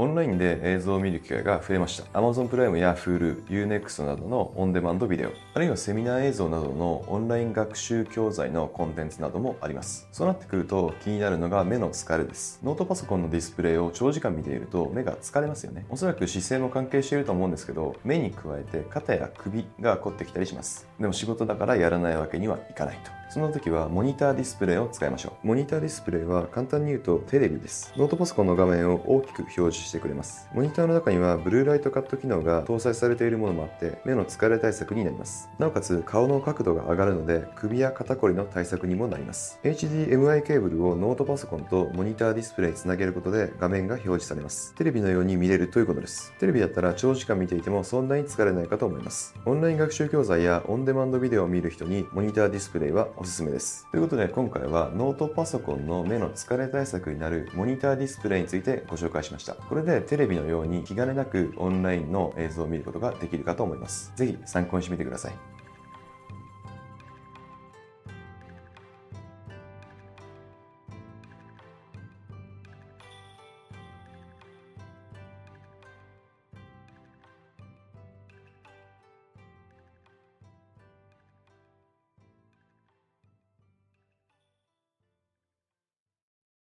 オンラインで映像を見る機会が増えました。Amazon プライムや Hulu、Unext などのオンデマンドビデオ、あるいはセミナー映像などのオンライン学習教材のコンテンツなどもあります。そうなってくると気になるのが目の疲れです。ノートパソコンのディスプレイを長時間見ていると目が疲れますよね。おそらく姿勢も関係していると思うんですけど、目に加えて肩や首が凝ってきたりします。でも仕事だからやらないわけにはいかないと。その時はモニターディスプレイを使いましょう。モニターディスプレイは簡単に言うとテレビです。ノートパソコンの画面を大きく表示してくれます。モニターの中にはブルーライトカット機能が搭載されているものもあって目の疲れ対策になります。なおかつ顔の角度が上がるので首や肩こりの対策にもなります。HDMI ケーブルをノートパソコンとモニターディスプレイにつなげることで画面が表示されます。テレビのように見れるということです。テレビだったら長時間見ていてもそんなに疲れないかと思います。オンライン学習教材やオンデマンドビデオを見る人にモニターディスプレイはおすすめです。ということで今回はノートパソコンの目の疲れ対策になるモニターディスプレイについてご紹介しました。これでテレビのように気兼ねなくオンラインの映像を見ることができるかと思います。是非参考にしてみてください。